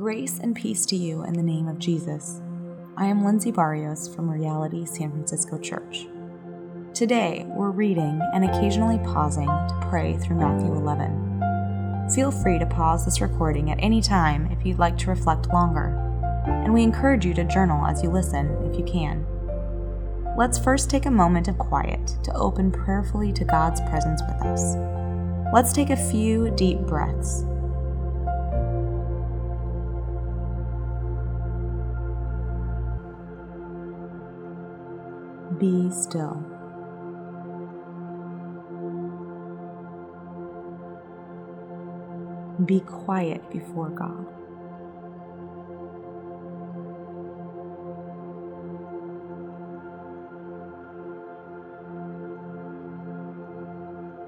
Grace and peace to you in the name of Jesus. I am Lindsay Barrios from Reality San Francisco Church. Today, we're reading and occasionally pausing to pray through Matthew 11. Feel free to pause this recording at any time if you'd like to reflect longer, and we encourage you to journal as you listen if you can. Let's first take a moment of quiet to open prayerfully to God's presence with us. Let's take a few deep breaths Be still. Be quiet before God.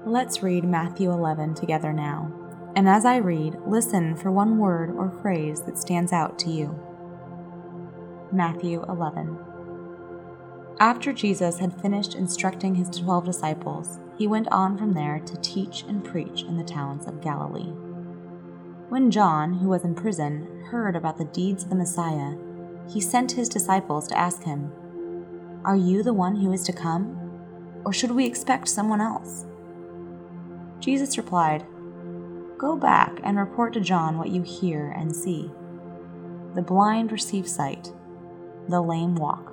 Let's read Matthew 11 together now. And as I read, listen for one word or phrase that stands out to you. Matthew 11. After Jesus had finished instructing his twelve disciples, he went on from there to teach and preach in the towns of Galilee. When John, who was in prison, heard about the deeds of the Messiah, he sent his disciples to ask him, Are you the one who is to come? Or should we expect someone else? Jesus replied, Go back and report to John what you hear and see. The blind receive sight, the lame walk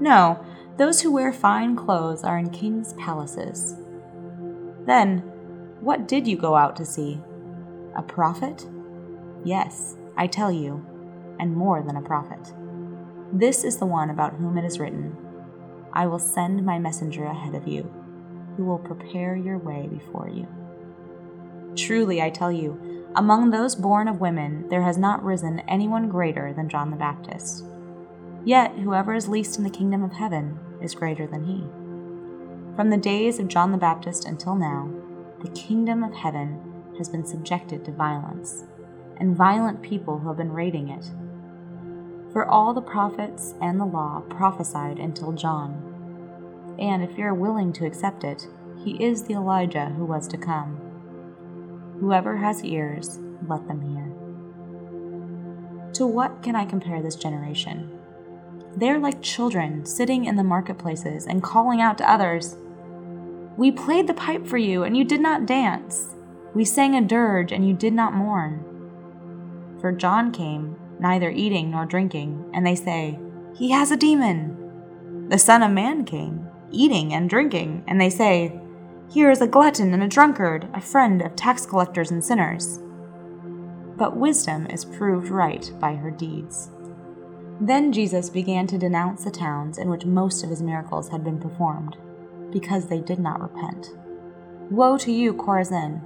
No, those who wear fine clothes are in kings' palaces. Then, what did you go out to see? A prophet? Yes, I tell you, and more than a prophet. This is the one about whom it is written I will send my messenger ahead of you, who will prepare your way before you. Truly, I tell you, among those born of women, there has not risen anyone greater than John the Baptist. Yet whoever is least in the kingdom of heaven is greater than he. From the days of John the Baptist until now, the kingdom of heaven has been subjected to violence, and violent people who have been raiding it. For all the prophets and the law prophesied until John. And if you are willing to accept it, he is the Elijah who was to come. Whoever has ears, let them hear. To what can I compare this generation? They're like children sitting in the marketplaces and calling out to others We played the pipe for you, and you did not dance. We sang a dirge, and you did not mourn. For John came, neither eating nor drinking, and they say, He has a demon. The Son of Man came, eating and drinking, and they say, Here is a glutton and a drunkard, a friend of tax collectors and sinners. But wisdom is proved right by her deeds. Then Jesus began to denounce the towns in which most of his miracles had been performed, because they did not repent. Woe to you, Chorazin!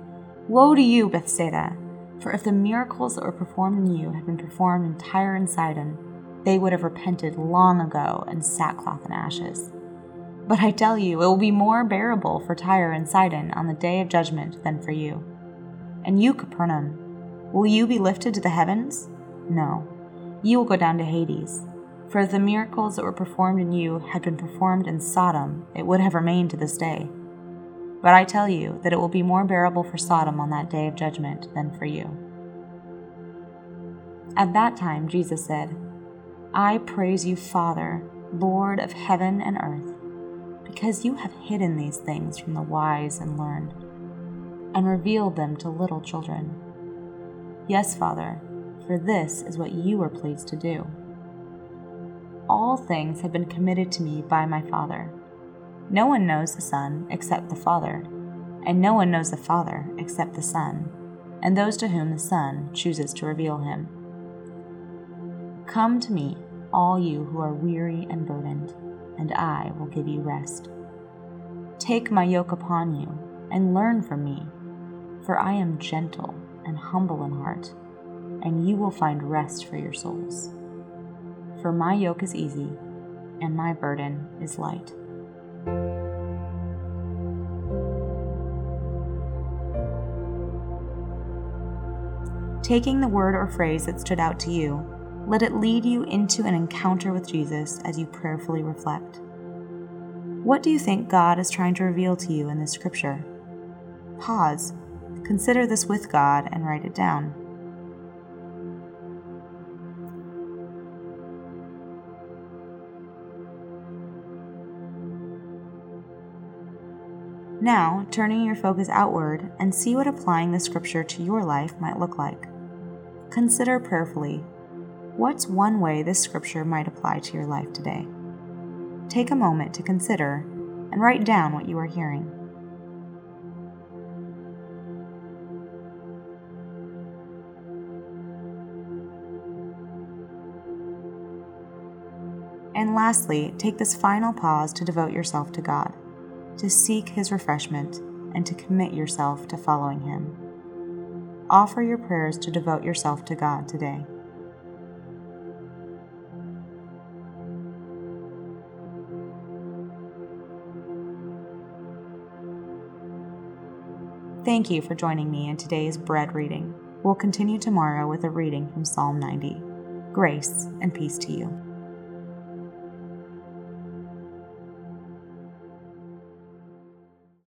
Woe to you, Bethsaida! For if the miracles that were performed in you had been performed in Tyre and Sidon, they would have repented long ago in sackcloth and ashes. But I tell you, it will be more bearable for Tyre and Sidon on the day of judgment than for you. And you, Capernaum, will you be lifted to the heavens? No you will go down to Hades. For if the miracles that were performed in you had been performed in Sodom, it would have remained to this day. But I tell you that it will be more bearable for Sodom on that day of judgment than for you. At that time, Jesus said, I praise you, Father, Lord of heaven and earth, because you have hidden these things from the wise and learned, and revealed them to little children. Yes, Father for this is what you were pleased to do. All things have been committed to me by my Father. No one knows the Son except the Father, and no one knows the Father except the Son, and those to whom the Son chooses to reveal him. Come to me, all you who are weary and burdened, and I will give you rest. Take my yoke upon you, and learn from me, for I am gentle and humble in heart and you will find rest for your souls. For my yoke is easy, and my burden is light. Taking the word or phrase that stood out to you, let it lead you into an encounter with Jesus as you prayerfully reflect. What do you think God is trying to reveal to you in this scripture? Pause, consider this with God, and write it down. Now, turning your focus outward and see what applying the scripture to your life might look like. Consider prayerfully what's one way this scripture might apply to your life today. Take a moment to consider and write down what you are hearing. And lastly, take this final pause to devote yourself to God to seek His refreshment, and to commit yourself to following Him. Offer your prayers to devote yourself to God today. Thank you for joining me in today's bread reading. We'll continue tomorrow with a reading from Psalm 90. Grace and peace to you.